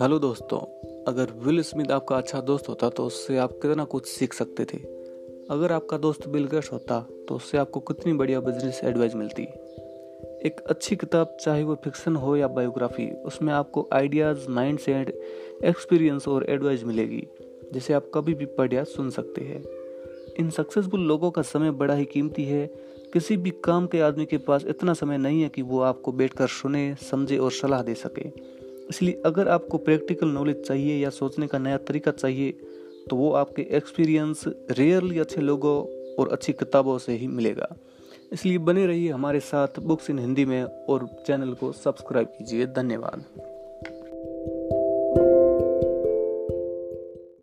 Hello दोस्तों, अगर will Smith आपका अच्छा दोस्त होता तो उससे आप कितना कुछ सीख सकते थे। अगर आपका दोस्त बिल गेट्स होता तो उससे आपको कितनी बढ़िया बिज़नेस एडवाइस मिलती। एक अच्छी किताब, चाहे वो फिक्शन हो या बायोग्राफी उसमें आपको आइडियाज़ माइंड सेट एक्सपीरियंस और एडवाइस मिलेगी, जिसे आप कभी भी पढ़ या सुन सकते हैं। इन सक्सेसफुल लोगों का समय बड़ा ही कीमती है। किसी भी काम के आदमी के पास इतना समय नहीं है कि वो आपको बैठकर सुने, समझे और सलाह दे सके। इसलिए अगर आपको प्रैक्टिकल नॉलेज चाहिए या सोचने का नया तरीका चाहिए तो वो आपके एक्सपीरियंस रेयरली अच्छे लोगों और अच्छी किताबों से ही मिलेगा। इसलिए बने रहिए हमारे साथ बुक्स इन हिंदी में और चैनल को सब्सक्राइब कीजिए। धन्यवाद।